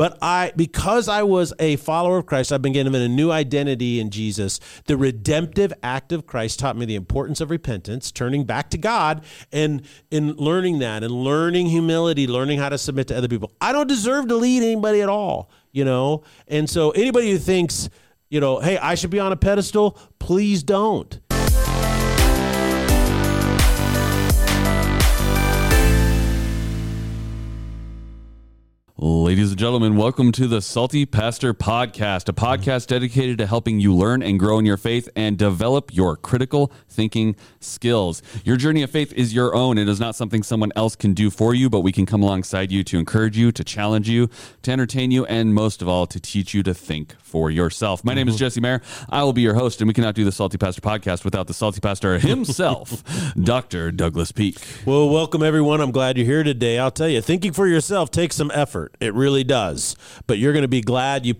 But I, because I was a follower of Christ, I've been given a new identity in Jesus. The redemptive act of Christ taught me the importance of repentance, turning back to God, and in learning that, and learning humility, learning how to submit to other people. I don't deserve to lead anybody at all, you know. And so, anybody who thinks, you know, hey, I should be on a pedestal, please don't. Ladies and gentlemen, welcome to the Salty Pastor Podcast, a podcast dedicated to helping you learn and grow in your faith and develop your critical thinking skills. Your journey of faith is your own. It is not something someone else can do for you, but we can come alongside you to encourage you, to challenge you, to entertain you, and most of all, to teach you to think for yourself. My name is mm-hmm. Jesse Mayer. I will be your host, and we cannot do the Salty Pastor Podcast without the Salty Pastor himself, Dr. Douglas Peak. Well, welcome everyone. I'm glad you're here today. I'll tell you, thinking for yourself takes some effort. It really does. But you're going to be glad you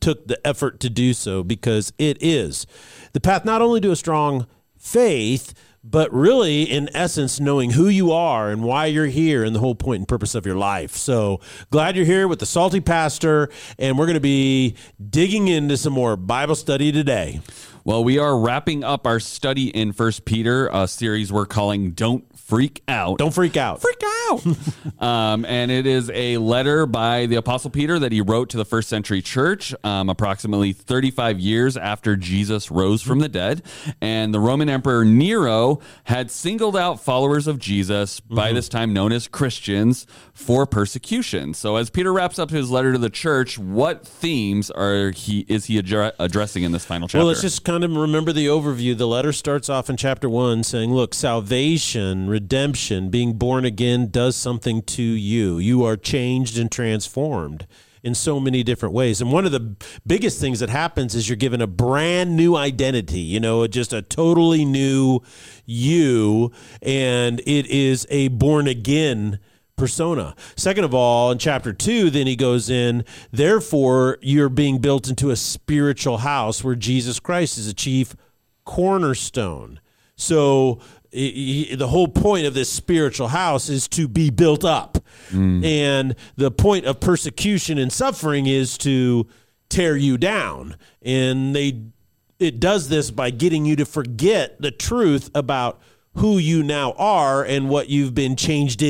took the effort to do so because it is the path not only to a strong faith, but really, in essence, knowing who you are and why you're here and the whole point and purpose of your life. So glad you're here with the Salty Pastor, and we're going to be digging into some more Bible study today. Well, we are wrapping up our study in First Peter, a series we're calling "Don't Freak Out." Don't freak out. freak out. um, and it is a letter by the Apostle Peter that he wrote to the first century church, um, approximately 35 years after Jesus rose from the dead. And the Roman Emperor Nero had singled out followers of Jesus, by this time known as Christians, for persecution. So as Peter wraps up his letter to the church, what themes are he is he addre- addressing in this final chapter? Well, let's just kind of remember the overview. The letter starts off in chapter one saying, Look, salvation, redemption, being born again does something to you. You are changed and transformed in so many different ways. And one of the biggest things that happens is you're given a brand new identity, you know, just a totally new you. And it is a born again persona. Second of all, in chapter two, then he goes in, therefore, you're being built into a spiritual house where Jesus Christ is a chief cornerstone. So the whole point of this spiritual house is to be built up. Mm. And the point of persecution and suffering is to tear you down. And they it does this by getting you to forget the truth about who you now are and what you've been changed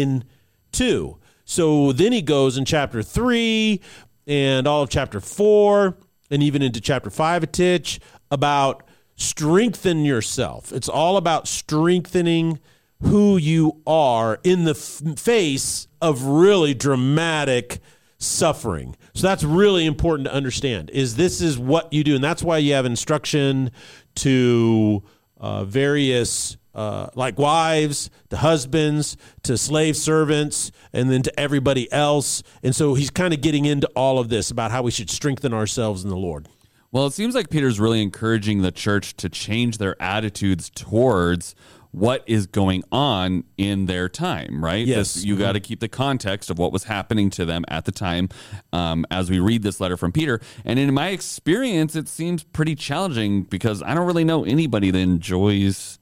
into. So then he goes in chapter 3 and all of chapter 4 and even into chapter 5 a titch about strengthen yourself. It's all about strengthening who you are in the f- face of really dramatic suffering. So that's really important to understand is this is what you do and that's why you have instruction to uh, various uh, like wives, to husbands, to slave servants, and then to everybody else. And so he's kind of getting into all of this about how we should strengthen ourselves in the Lord. Well, it seems like Peter's really encouraging the church to change their attitudes towards what is going on in their time, right? Yes. This- you got to keep the context of what was happening to them at the time um, as we read this letter from Peter. And in my experience, it seems pretty challenging because I don't really know anybody that enjoys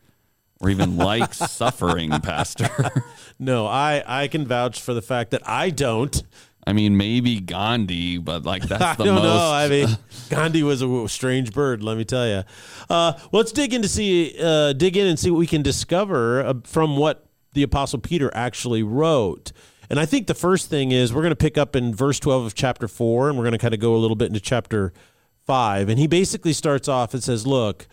or even likes suffering, Pastor. No, I, I can vouch for the fact that I don't. I mean, maybe Gandhi, but like that's the I don't most. know. I mean, Gandhi was a strange bird, let me tell you. Uh, let's dig in to see, uh, dig in and see what we can discover uh, from what the Apostle Peter actually wrote. And I think the first thing is we're going to pick up in verse 12 of chapter 4, and we're going to kind of go a little bit into chapter 5. And he basically starts off and says, Look,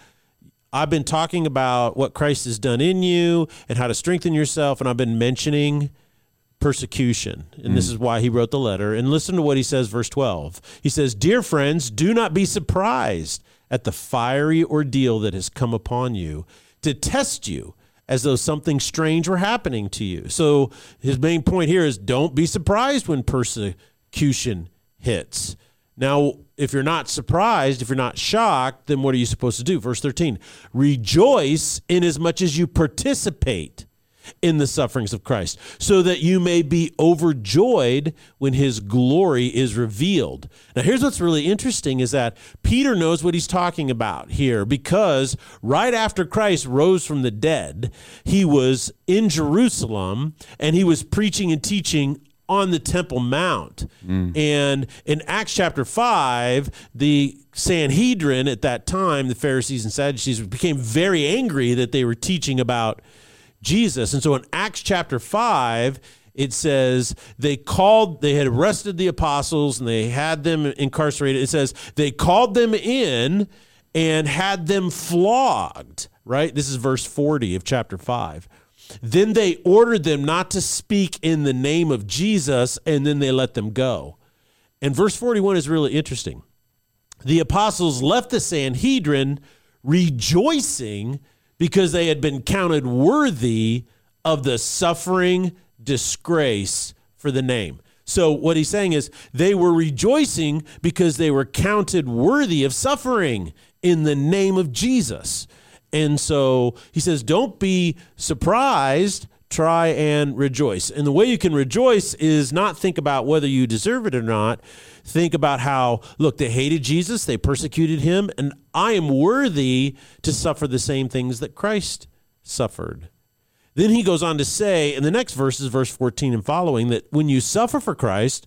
I've been talking about what Christ has done in you and how to strengthen yourself, and I've been mentioning persecution. And this mm. is why he wrote the letter. And listen to what he says, verse 12. He says, Dear friends, do not be surprised at the fiery ordeal that has come upon you to test you as though something strange were happening to you. So his main point here is don't be surprised when persecution hits. Now, if you're not surprised, if you're not shocked, then what are you supposed to do? Verse 13 Rejoice in as much as you participate in the sufferings of Christ, so that you may be overjoyed when his glory is revealed. Now, here's what's really interesting is that Peter knows what he's talking about here because right after Christ rose from the dead, he was in Jerusalem and he was preaching and teaching on the Temple Mount. Mm. And in Acts chapter 5, the Sanhedrin at that time, the Pharisees and Sadducees, became very angry that they were teaching about Jesus. And so in Acts chapter 5, it says they called, they had arrested the apostles and they had them incarcerated. It says they called them in and had them flogged, right? This is verse 40 of chapter 5. Then they ordered them not to speak in the name of Jesus, and then they let them go. And verse 41 is really interesting. The apostles left the Sanhedrin rejoicing because they had been counted worthy of the suffering disgrace for the name. So, what he's saying is they were rejoicing because they were counted worthy of suffering in the name of Jesus. And so he says, don't be surprised, try and rejoice. And the way you can rejoice is not think about whether you deserve it or not. Think about how, look, they hated Jesus, they persecuted him, and I am worthy to suffer the same things that Christ suffered. Then he goes on to say in the next verses, verse 14 and following, that when you suffer for Christ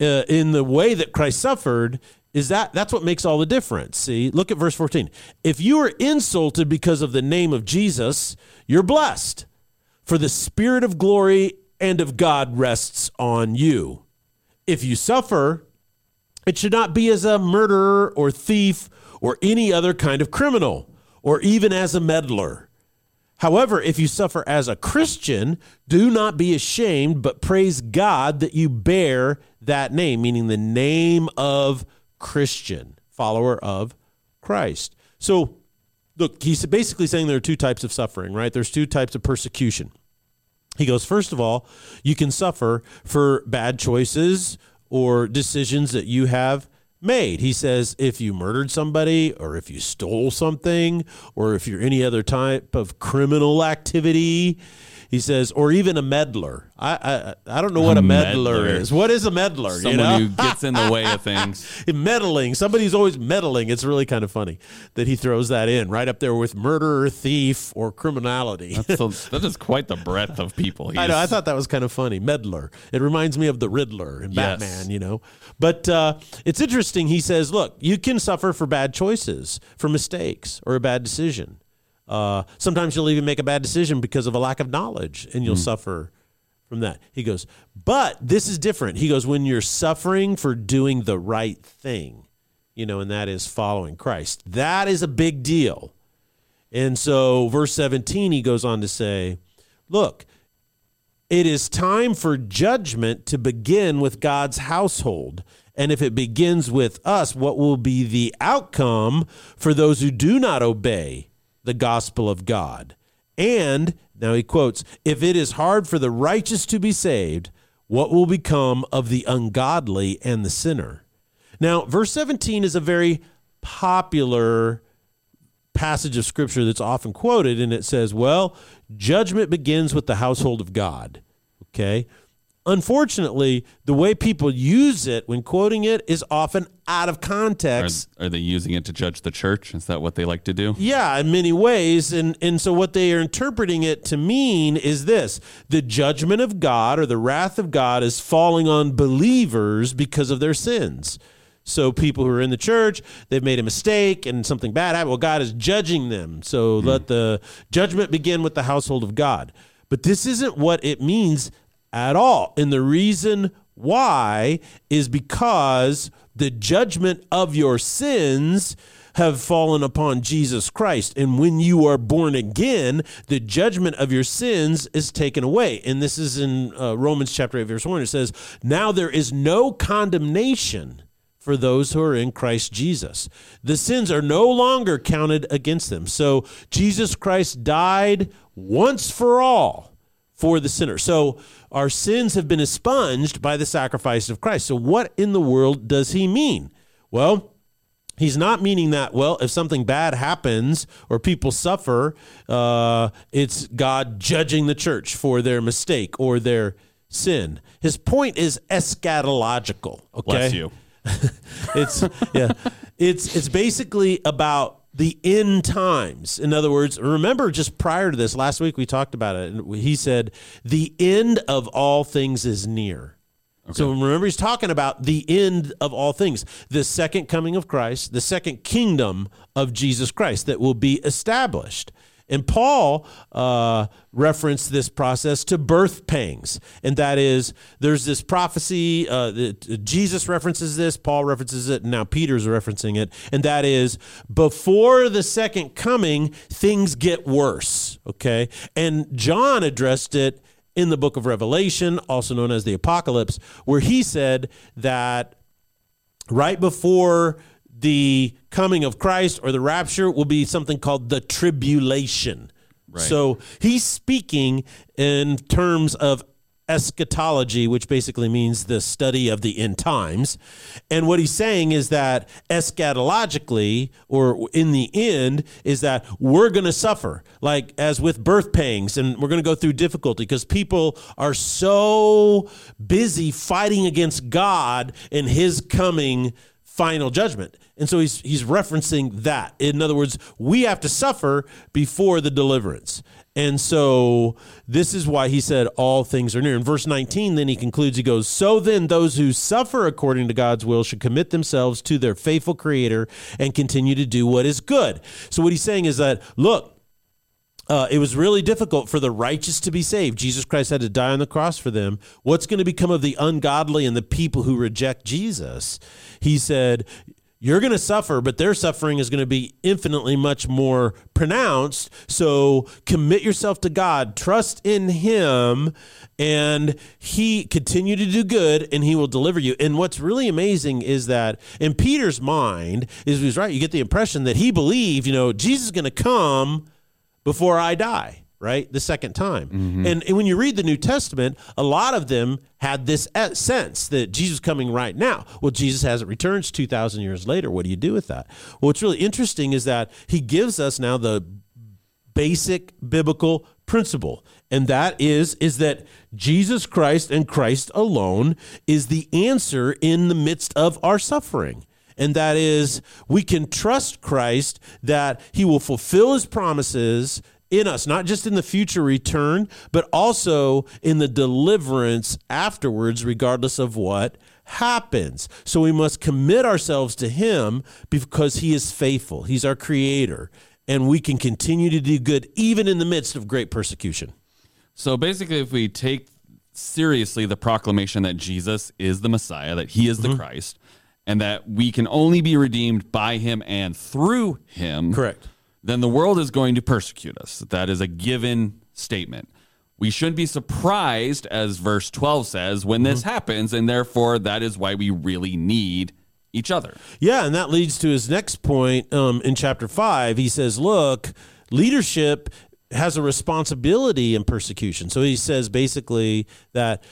uh, in the way that Christ suffered, is that that's what makes all the difference. See, look at verse 14. If you are insulted because of the name of Jesus, you're blessed, for the spirit of glory and of God rests on you. If you suffer, it should not be as a murderer or thief or any other kind of criminal, or even as a meddler. However, if you suffer as a Christian, do not be ashamed, but praise God that you bear that name, meaning the name of Christian, follower of Christ. So, look, he's basically saying there are two types of suffering, right? There's two types of persecution. He goes, first of all, you can suffer for bad choices or decisions that you have made. He says, if you murdered somebody or if you stole something or if you're any other type of criminal activity, he says, or even a meddler. I I, I don't know what a meddler, meddler. is. What is a meddler? Someone you know? who gets in the way of things. meddling. Somebody's always meddling. It's really kind of funny that he throws that in right up there with murderer, thief, or criminality. So that is quite the breadth of people. I know. I thought that was kind of funny. Meddler. It reminds me of the Riddler in Yes. Batman, you know. But uh, it's interesting. He says, look, you can suffer for bad choices, for mistakes, or a bad decision. Uh, sometimes you'll even make a bad decision because of a lack of knowledge, and you'll suffer from that. He goes, but this is different. He goes, when you're suffering for doing the right thing, you know, and that is following Christ, that is a big deal. And so, verse 17, he goes on to say, look, it is time for judgment to begin with God's household. And if it begins with us, what will be the outcome for those who do not obey the gospel of God? And now he quotes, if it is hard for the righteous to be saved, what will become of the ungodly and the sinner? Now, verse 17 is a very popular passage of scripture that's often quoted, and it says, Well, judgment begins with the household of God. Okay. Unfortunately, the way people use it when quoting it is often out of context. are they using it to judge the church? Is that what they like to do? Yeah, in many ways. And, and so what they are interpreting it to mean is this the judgment of God or the wrath of God is falling on believers because of their sins. So people who are in the church, they've made a mistake and something bad happened. Well, God is judging them. So hmm. let the judgment begin with the household of God. But this isn't what it means at all. And the reason why is because the judgment of your sins have fallen upon Jesus Christ. And when you are born again, the judgment of your sins is taken away. And this is in uh, Romans chapter 8, verse 1. It says, Now there is no condemnation for those who are in Christ Jesus. The sins are no longer counted against them. So Jesus Christ died once for all for the sinner. So our sins have been expunged by the sacrifice of Christ. So what in the world does he mean? Well, He's not meaning that, well, if something bad happens or people suffer, uh, it's God judging the church for their mistake or their sin. His point is eschatological. Okay? Bless you. it's yeah it's it's basically about the end times. In other words remember just prior to this last week we talked about it and he said the end of all things is near. So remember, he's talking about the end of all things, the second coming of Christ, the second kingdom of Jesus Christ that will be established. And Paul uh, referenced this process to birth pangs. And that is, there's this prophecy, uh, that Jesus references this, Paul references it, and now Peter's referencing it. And that is, before the second coming, things get worse. Okay. And John addressed it in the book of Revelation, also known as the Apocalypse, where he said that right before the coming of Christ or the rapture will be something called the tribulation. Right. So he's speaking in terms of eschatology, which basically means the study of the end times. And what he's saying is that eschatologically, or in the end, is that we're going to suffer, like as with birth pangs, and we're going to go through difficulty because people are so busy fighting against God and his coming final judgment. And so he's he's referencing that. In other words, we have to suffer before the deliverance. And so this is why he said all things are near. In verse 19, then he concludes, he goes, So then those who suffer according to God's will should commit themselves to their faithful creator and continue to do what is good. So what he's saying is that, look, uh, it was really difficult for the righteous to be saved. Jesus Christ had to die on the cross for them. What's going to become of the ungodly and the people who reject Jesus? He said, You're going to suffer, but their suffering is going to be infinitely much more pronounced. So commit yourself to God, trust in Him, and He continue to do good, and He will deliver you. And what's really amazing is that in Peter's mind, is he's right. You get the impression that he believed, you know, Jesus is going to come before I die, right? The second time. Mm-hmm. And, and when you read the New Testament, a lot of them had this sense that Jesus is coming right now. Well, Jesus hasn't returned 2,000 years later. What do you do with that? Well, what's really interesting is that he gives us now the basic biblical principle and that is is that Jesus Christ and Christ alone is the answer in the midst of our suffering and that is we can trust Christ that he will fulfill his promises in us not just in the future return but also in the deliverance afterwards regardless of what happens so we must commit ourselves to him because he is faithful he's our creator and we can continue to do good even in the midst of great persecution. So basically, if we take seriously the proclamation that Jesus is the Messiah, that he is Mm-hmm. the Christ, and that we can only be redeemed by him and through him, Correct. then the world is going to persecute us. That is a given statement. We shouldn't be surprised, as verse 12 says, when this happens, and therefore that is why we really need each other. Yeah, and that leads to his next point um, in chapter five. He says, Look, leadership has a responsibility in persecution. So he says basically that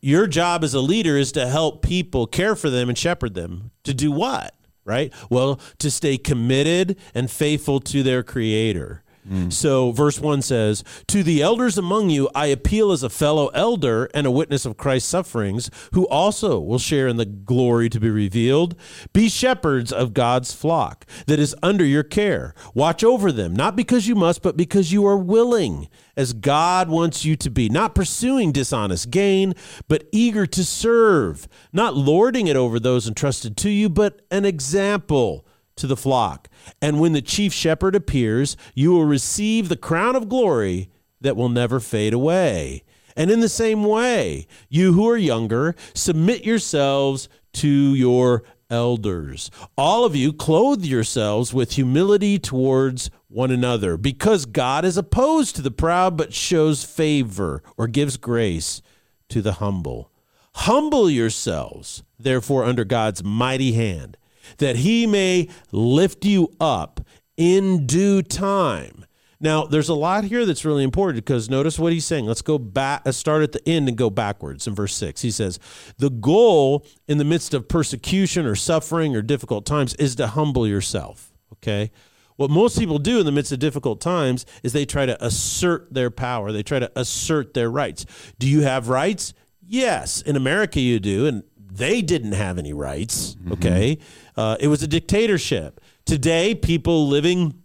your job as a leader is to help people, care for them, and shepherd them. To do what? Right? Well, to stay committed and faithful to their creator. Mm. So, verse 1 says, To the elders among you, I appeal as a fellow elder and a witness of Christ's sufferings, who also will share in the glory to be revealed. Be shepherds of God's flock that is under your care. Watch over them, not because you must, but because you are willing, as God wants you to be, not pursuing dishonest gain, but eager to serve, not lording it over those entrusted to you, but an example to the flock. And when the chief shepherd appears, you will receive the crown of glory that will never fade away. And in the same way, you who are younger, submit yourselves to your elders. All of you clothe yourselves with humility towards one another, because God is opposed to the proud, but shows favor or gives grace to the humble. Humble yourselves, therefore, under God's mighty hand that he may lift you up in due time. Now, there's a lot here that's really important because notice what he's saying. Let's go back, uh, start at the end and go backwards in verse 6. He says, The goal in the midst of persecution or suffering or difficult times is to humble yourself. Okay? What most people do in the midst of difficult times is they try to assert their power, they try to assert their rights. Do you have rights? Yes. In America, you do. And they didn't have any rights. Mm-hmm. Okay. Uh, it was a dictatorship. Today, people living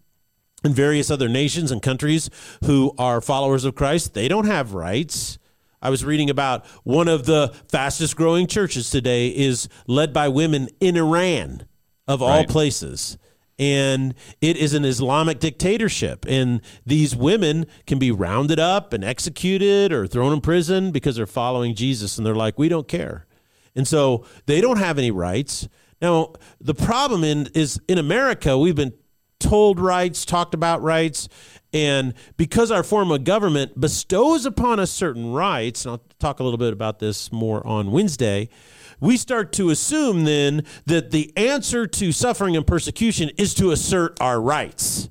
in various other nations and countries who are followers of Christ, they don't have rights. I was reading about one of the fastest growing churches today is led by women in Iran, of all Right. places. And it is an Islamic dictatorship. And these women can be rounded up and executed or thrown in prison because they're following Jesus. And they're like, we don't care. And so they don't have any rights. Now, the problem in, is in America, we've been told rights, talked about rights, and because our form of government bestows upon us certain rights, and I'll talk a little bit about this more on Wednesday, we start to assume then that the answer to suffering and persecution is to assert our rights.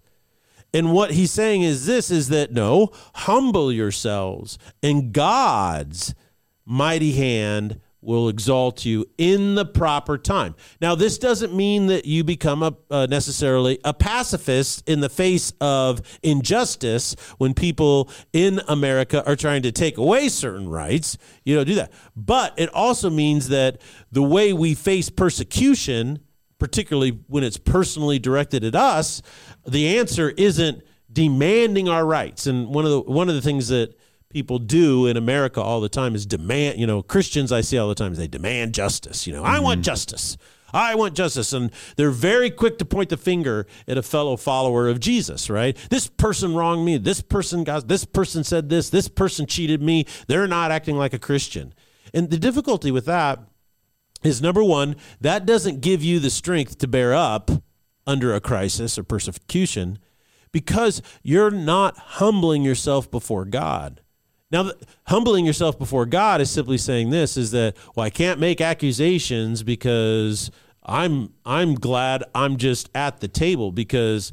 And what he's saying is this is that no, humble yourselves, and God's mighty hand will exalt you in the proper time. Now, this doesn't mean that you become a uh, necessarily a pacifist in the face of injustice when people in America are trying to take away certain rights. You don't do that. But it also means that the way we face persecution particularly when it's personally directed at us, the answer isn't demanding our rights. And one of the one of the things that people do in America all the time is demand, you know, Christians I see all the time is they demand justice. You know, I want mm-hmm. justice. I want justice. And they're very quick to point the finger at a fellow follower of Jesus, right? This person wronged me. This person got, this person said this. This person cheated me. They're not acting like a Christian. And the difficulty with that is number one, that doesn't give you the strength to bear up under a crisis or persecution because you're not humbling yourself before God. Now, humbling yourself before God is simply saying this is that, well, I can't make accusations because I'm I'm glad I'm just at the table because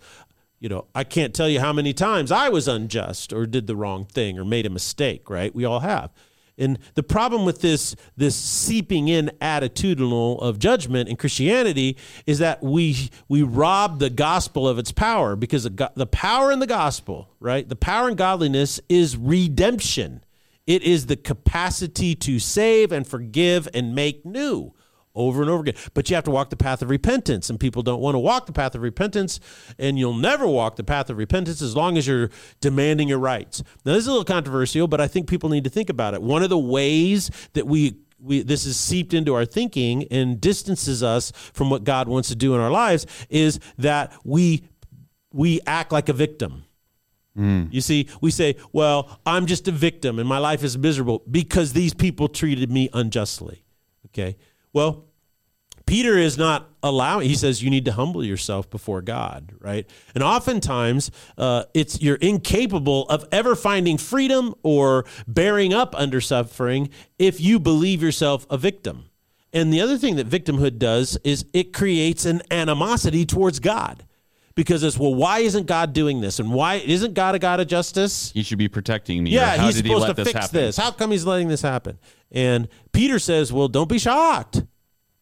you know, I can't tell you how many times I was unjust or did the wrong thing or made a mistake, right? We all have. And the problem with this this seeping in attitudinal of judgment in Christianity is that we we rob the gospel of its power because the, the power in the gospel, right? The power in godliness is redemption. It is the capacity to save and forgive and make new over and over again. But you have to walk the path of repentance, and people don't want to walk the path of repentance, and you'll never walk the path of repentance as long as you're demanding your rights. Now, this is a little controversial, but I think people need to think about it. One of the ways that we we, this is seeped into our thinking and distances us from what God wants to do in our lives is that we we act like a victim. Mm. You see, we say, "Well, I'm just a victim and my life is miserable because these people treated me unjustly." Okay? Well, Peter is not allowing. He says you need to humble yourself before God, right? And oftentimes, uh, it's you're incapable of ever finding freedom or bearing up under suffering if you believe yourself a victim. And the other thing that victimhood does is it creates an animosity towards God. Because it's well, why isn't God doing this, and why isn't God a God of justice? He should be protecting me. Yeah, how he's did he supposed let to this fix happen? this. How come he's letting this happen? And Peter says, "Well, don't be shocked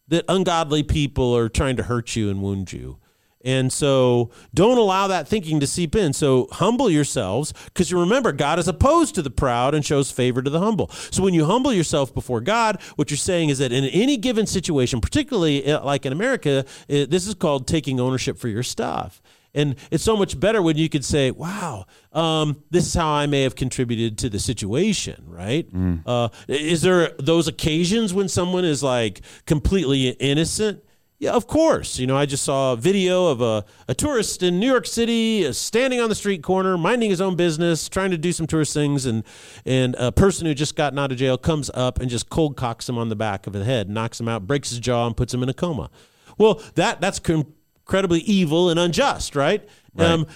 that ungodly people are trying to hurt you and wound you." And so don't allow that thinking to seep in. So humble yourselves because you remember God is opposed to the proud and shows favor to the humble. So when you humble yourself before God, what you're saying is that in any given situation, particularly uh, like in America, uh, this is called taking ownership for your stuff. And it's so much better when you could say, wow, um, this is how I may have contributed to the situation, right? Uh, is there those occasions when someone is like completely innocent? Yeah, of course. You know, I just saw a video of a, a tourist in New York City uh, standing on the street corner, minding his own business, trying to do some tourist things, and and a person who just gotten out of jail comes up and just cold cocks him on the back of the head, knocks him out, breaks his jaw, and puts him in a coma. Well, that that's incredibly evil and unjust, right? Um,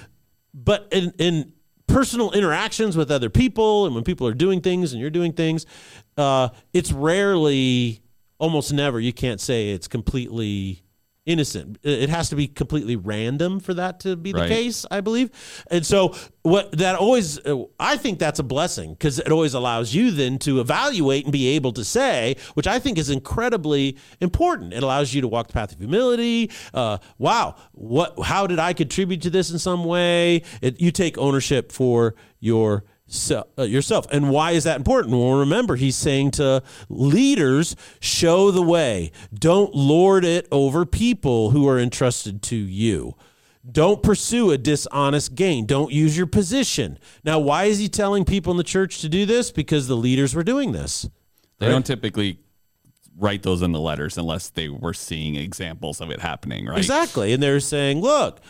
but in, in personal interactions with other people and when people are doing things and you're doing things, uh, it's rarely, almost never, you can't say it's completely innocent. It has to be completely random for that to be the Right. case, I believe. And so what that always uh, I think that's a blessing because it always allows you then to evaluate and be able to say, which I think is incredibly important. It allows you to walk the path of humility. Uh, wow, what how did I contribute to this in some way? It, you take ownership for your se- uh, yourself. And why is that important? Well, remember, he's saying to leaders, show the way. Don't lord it over people who are entrusted to you. Don't pursue a dishonest gain. Don't use your position. Now, why is he telling people in the church to do this? Because the leaders were doing this. They don't typically write those in the letters unless they were seeing examples of it happening, right? Exactly. And they're saying, look,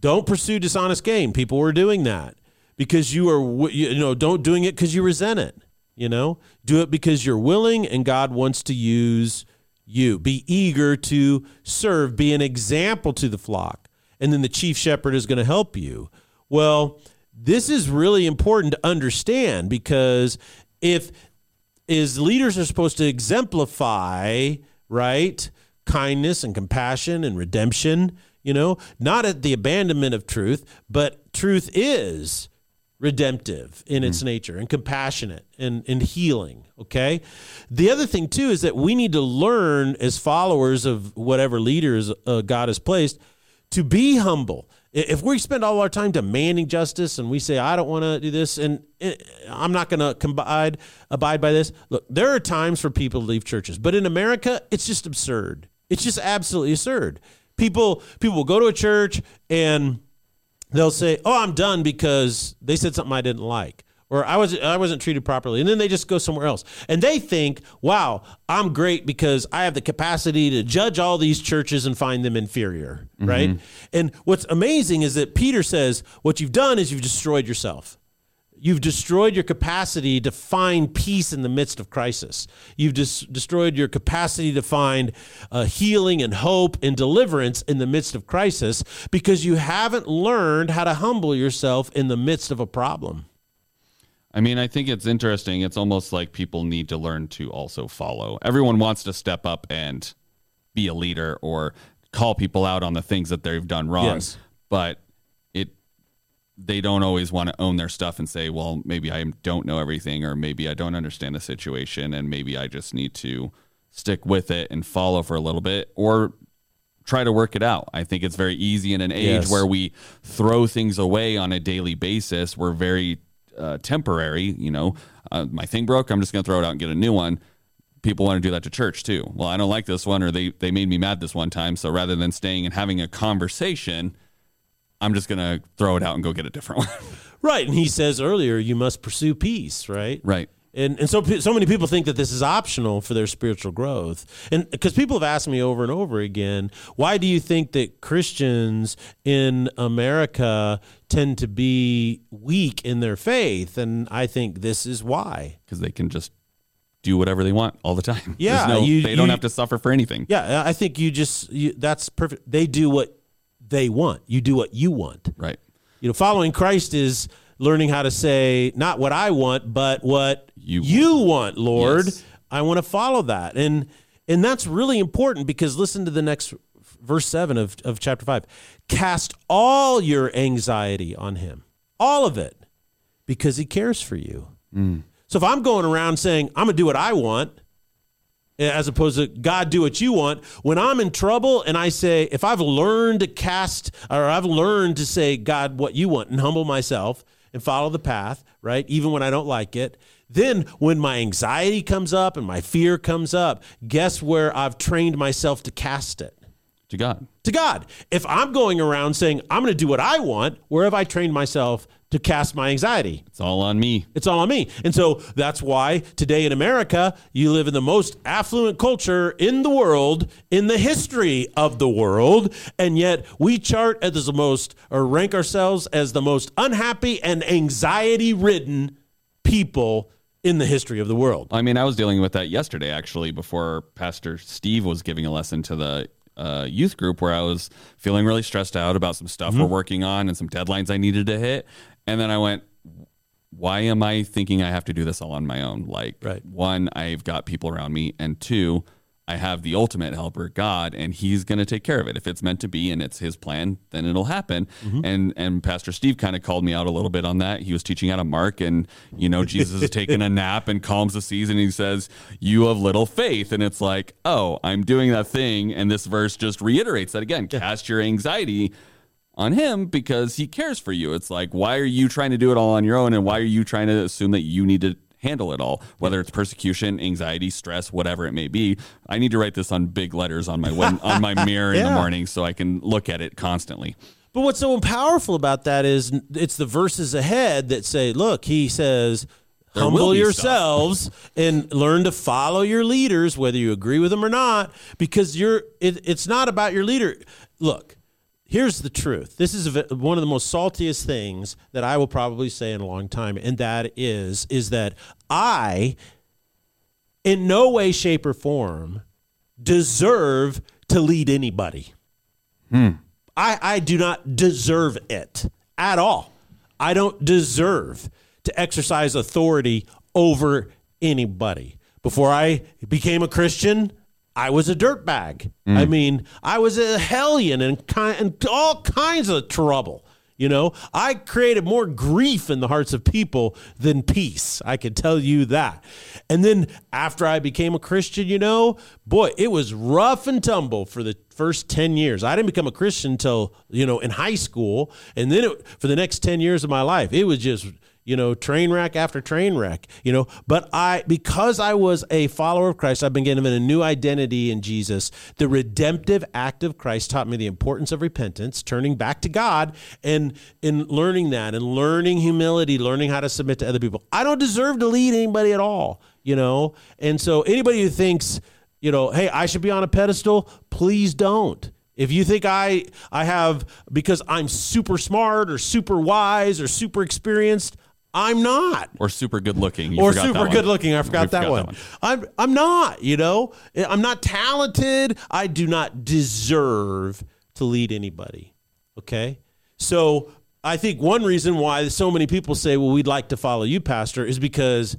don't pursue dishonest gain. People were doing that because you are, you know, don't doing it because you resent it. You know, do it because you're willing and God wants to use you. Be eager to serve, be an example to the flock. And then the chief shepherd is going to help you. Well, this is really important to understand because if is leaders are supposed to exemplify, right? Kindness and compassion and redemption, you know, not at the abandonment of truth, but truth is redemptive in its nature and compassionate and, and healing. Okay. The other thing, too, is that we need to learn as followers of whatever leaders uh, God has placed to be humble. If we spend all our time demanding justice and we say, I don't want to do this and eh, I'm not going to abide, abide by this, look, there are times for people to leave churches, but in America, it's just absurd. It's just absolutely absurd. People, people will go to a church and they'll say, "Oh, I'm done because they said something I didn't like." Or I was I wasn't treated properly, and then they just go somewhere else, and they think, "Wow, I'm great because I have the capacity to judge all these churches and find them inferior." Mm-hmm. Right? And what's amazing is that Peter says, "What you've done is you've destroyed yourself. You've destroyed your capacity to find peace in the midst of crisis. You've dis- destroyed your capacity to find uh, healing and hope and deliverance in the midst of crisis because you haven't learned how to humble yourself in the midst of a problem. I mean, I think it's interesting. It's almost like people need to learn to also follow. Everyone wants to step up and be a leader or call people out on the things that they've done wrong. Yes. But they don't always want to own their stuff and say, "Well, maybe I don't know everything or maybe I don't understand the situation and maybe I just need to stick with it and follow for a little bit or try to work it out. I think it's very easy in an age Yes. where we throw things away on a daily basis. We're very uh, temporary. You know, uh, my thing broke. I'm just going to throw it out and get a new one. People want to do that to church too. Well, I don't like this one, or they they made me mad this one time. So rather than staying and having a conversation, I'm just going to throw it out and go get a different one. Right. And he says earlier, you must pursue peace, right? right. And, and so so many people think that this is optional for their spiritual growth. And because people have asked me over and over again, why do you think that Christians in America tend to be weak in their faith? And I think this is why. Because they can just do whatever they want all the time. Yeah, no, you- they don't you- have to suffer for anything. Yeah, I think you just you, that's perfect. They do what they want. You do what you want. Right. You know, following Christ is learning how to say not what I want, but what You you, want, Lord. Yes. I want to follow that. And and that's really important because listen to the next verse 7 of, of chapter 5. Cast all your anxiety on him. All of it because he cares for you. Mm. So if I'm going around saying I'm going to do what I want as opposed to God do what you want. When I'm in trouble and I say, if I've learned to cast or I've learned to say, God, what you want and humble myself and follow the path, right? Even when I don't like it. Then when my anxiety comes up and my fear comes up, guess where I've trained myself to cast it? To God. To God. If I'm going around saying, I'm going to do what I want, where have I trained myself to cast my anxiety? It's all on me. It's all on me. And so that's why today in America, you live in the most affluent culture in the world, in the history of the world. And yet we chart as the most, or rank ourselves as the most unhappy and anxiety ridden people in the history of the world. I mean, I was dealing with that yesterday, actually, before Pastor Steve was giving a lesson to the uh, youth group where I was feeling really stressed out about some stuff we're working on and some deadlines I needed to hit. And then I went, why am I thinking I have to do this all on my own? Like, Right. one, I've got people around me, and two, I have the ultimate helper, God, and He's going to take care of it. If it's meant to be and it's His plan, then it'll happen. Mm-hmm. And and Pastor Steve kind of called me out a little bit on that. He was teaching out of Mark, and you know Jesus is taking a nap and calms the seas, and he says, "You have little faith," and it's like, oh, I'm doing that thing, and this verse just reiterates that again. Cast your anxiety on him because he cares for you. It's like, why are you trying to do it all on your own? And why are you trying to assume that you need to handle it all? Whether it's persecution, anxiety, stress, whatever it may be. I need to write this on big letters on my win- on my mirror in the morning so I can look at it constantly. But what's so powerful about that is it's the verses ahead that say, look, he says, There humble yourselves and learn to follow your leaders, whether you agree with them or not, because you're. It, it's not about your leader. Look, here's the truth. This is one of the most saltiest things that I will probably say in a long time, and that is is that I, in no way, shape, or form, deserve to lead anybody. Hmm. I, I do not deserve it at all. I don't deserve to exercise authority over anybody. Before I became a Christian, I was a dirtbag. I mm. mean, I was a hellion and, ki- and all kinds of trouble. You know, I created more grief in the hearts of people than peace. I can tell you that. And then after I became a Christian, you know, boy, it was rough and tumble for the first 10 years. I didn't become a Christian until, you know, in high school. And then it, for the next 10 years of my life, it was just you know, train wreck after train wreck, you know. But I, because I was a follower of Christ, I've been given a new identity in Jesus. The redemptive act of Christ taught me the importance of repentance, turning back to God, and in learning that, and learning humility, learning how to submit to other people. I don't deserve to lead anybody at all, you know. And so, anybody who thinks, you know, hey, I should be on a pedestal, please don't. If you think I I have because I'm super smart or super wise or super experienced, I'm not. Or super good looking. You or that super one. good looking. I forgot, We that, one. I'm I'm not, you know. I'm not talented. I do not deserve to lead anybody. Okay? So, I think one reason why so many people say, "Well, we'd like to follow you, pastor," is because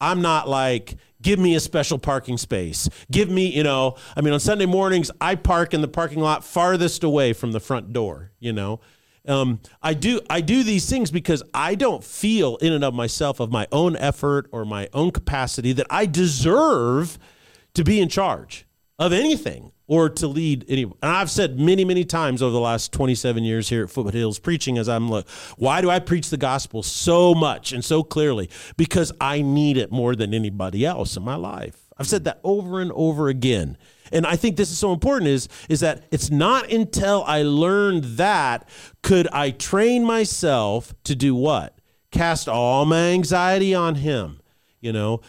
I'm not like give me a special parking space. Give me, you know, I mean on Sunday mornings I park in the parking lot farthest away from the front door, you know. Um, I do I do these things because I don't feel in and of myself of my own effort or my own capacity that I deserve to be in charge of anything or to lead any. And I've said many, many times over the last 27 years here at Foothills preaching as I'm like, why do I preach the gospel so much and so clearly? Because I need it more than anybody else in my life. I've said that over and over again. And I think this is so important is, is that it's not until I learned that could I train myself to do what? Cast all my anxiety on him. You know,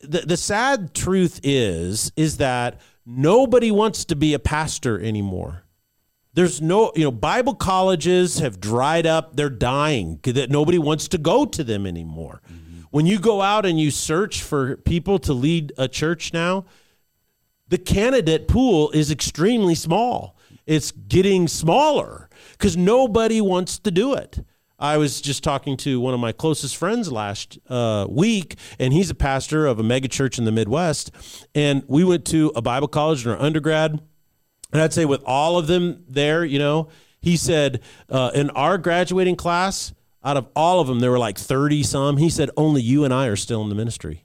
the, the sad truth is, is that nobody wants to be a pastor anymore. There's no, you know, Bible colleges have dried up. They're dying. That nobody wants to go to them anymore. Mm-hmm. When you go out and you search for people to lead a church now, the candidate pool is extremely small. It's getting smaller because nobody wants to do it. I was just talking to one of my closest friends last uh, week, and he's a pastor of a megachurch in the Midwest. And we went to a Bible college in our undergrad. And I'd say with all of them there, you know, he said uh, in our graduating class, out of all of them, there were like 30 some. He said only you and I are still in the ministry.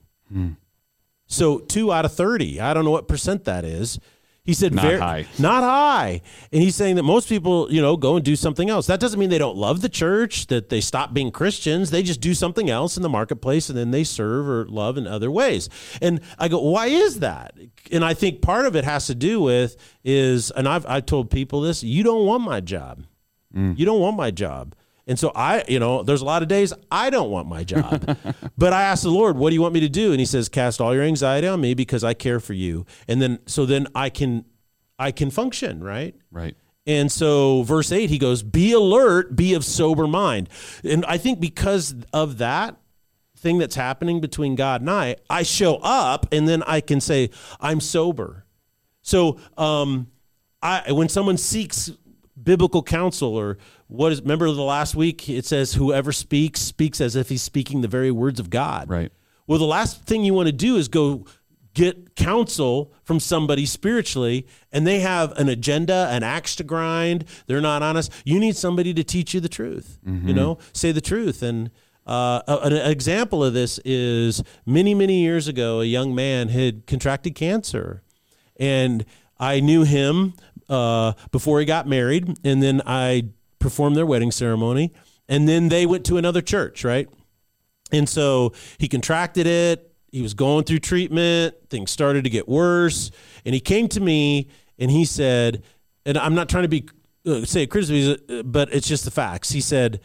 So two out of 30. I don't know what percent that is. He said Not ver- high. Not high. And he's saying that most people, you know, go and do something else. That doesn't mean they don't love the church, that they stop being Christians. They just do something else in the marketplace and then they serve or love in other ways. And I go, why is that? And I think part of it has to do with is, and I've, I've told people this, you don't want my job. Mm. You don't want my job. And so I, you know, there's a lot of days I don't want my job. but I asked the Lord, what do you want me to do? And he says, cast all your anxiety on me because I care for you. And then so then I can I can function, right? Right. And so verse 8 he goes, "Be alert, be of sober mind." And I think because of that thing that's happening between God and I, I show up and then I can say I'm sober. So um I when someone seeks biblical counsel or what is remember the last week it says whoever speaks speaks as if he's speaking the very words of God. Right. Well, the last thing you want to do is go get counsel from somebody spiritually and they have an agenda, an axe to grind. They're not honest. You need somebody to teach you the truth. You know, say the truth. And uh, an example of this is many, many years ago, a young man had contracted cancer. And I knew him uh, before he got married. And then I performed their wedding ceremony. And then they went to another church, right? And so he contracted it. He was going through treatment. Things started to get worse. And he came to me and he said, and I'm not trying to be uh, say criticism, uh, but it's just the facts. He said,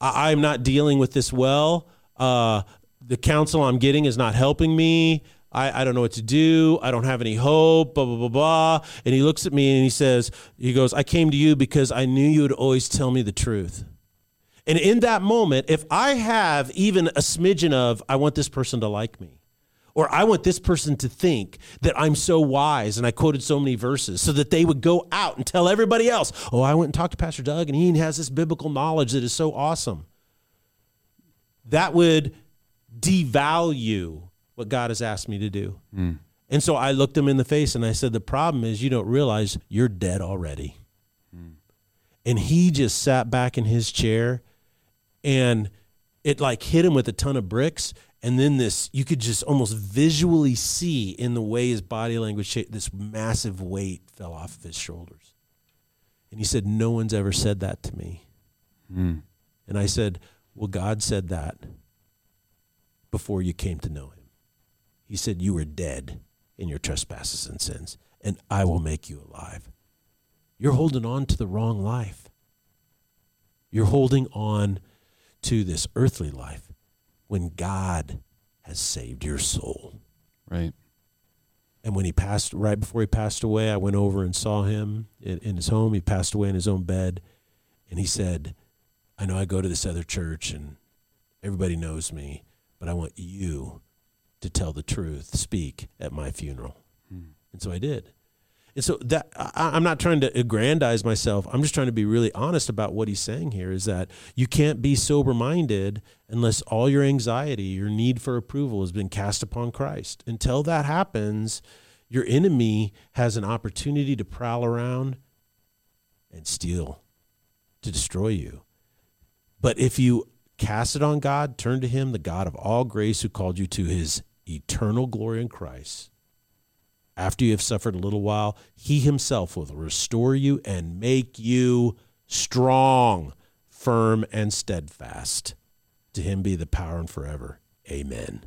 I- I'm not dealing with this well. Uh, the counsel I'm getting is not helping me. I, I don't know what to do. I don't have any hope, blah, blah, blah, blah. And he looks at me and he says, he goes, I came to you because I knew you would always tell me the truth. And in that moment, if I have even a smidgen of, I want this person to like me, or I want this person to think that I'm so wise and I quoted so many verses so that they would go out and tell everybody else, oh, I went and talked to Pastor Doug and he has this biblical knowledge that is so awesome. That would devalue what God has asked me to do. Mm. And so I looked him in the face and I said, The problem is you don't realize you're dead already. Mm. And he just sat back in his chair and it like hit him with a ton of bricks. And then this, you could just almost visually see in the way his body language, this massive weight fell off of his shoulders. And he said, No one's ever said that to me. Mm. And I said, Well, God said that before you came to know him. He said, You were dead in your trespasses and sins, and I will make you alive. You're holding on to the wrong life. You're holding on to this earthly life when God has saved your soul. Right. And when he passed, right before he passed away, I went over and saw him in, in his home. He passed away in his own bed. And he said, I know I go to this other church and everybody knows me, but I want you to tell the truth, speak at my funeral. Hmm. And so I did. And so that I, am not trying to aggrandize myself. I'm just trying to be really honest about what he's saying here is that you can't be sober minded unless all your anxiety, your need for approval has been cast upon Christ. Until that happens, your enemy has an opportunity to prowl around and steal, to destroy you. But if you cast it on God, turn to him, the God of all grace who called you to his eternal glory in Christ, after you have suffered a little while, he himself will restore you and make you strong, firm, and steadfast. To him be the power and forever. Amen.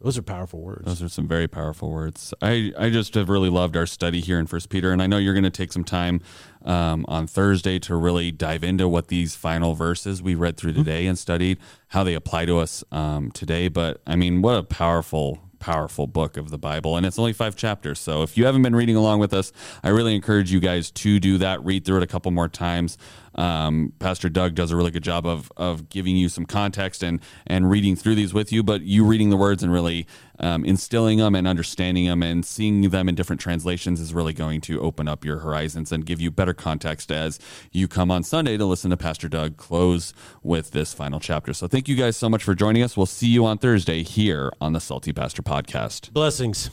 Those are powerful words. Those are some very powerful words. I, I just have really loved our study here in First Peter, and I know you're going to take some time um, on Thursday to really dive into what these final verses we read through mm-hmm. today mm-hmm. and studied how they apply to us um, today. But I mean, what a powerful powerful book of the Bible, and it's only five chapters. So if you haven't been reading along with us, I really encourage you guys to do that. Read through it a couple more times. Um, Pastor Doug does a really good job of of giving you some context and and reading through these with you, but you reading the words and really um, instilling them and understanding them and seeing them in different translations is really going to open up your horizons and give you better context as you come on Sunday to listen to Pastor Doug close with this final chapter. So thank you guys so much for joining us. We'll see you on Thursday here on the Salty Pastor Podcast. Blessings.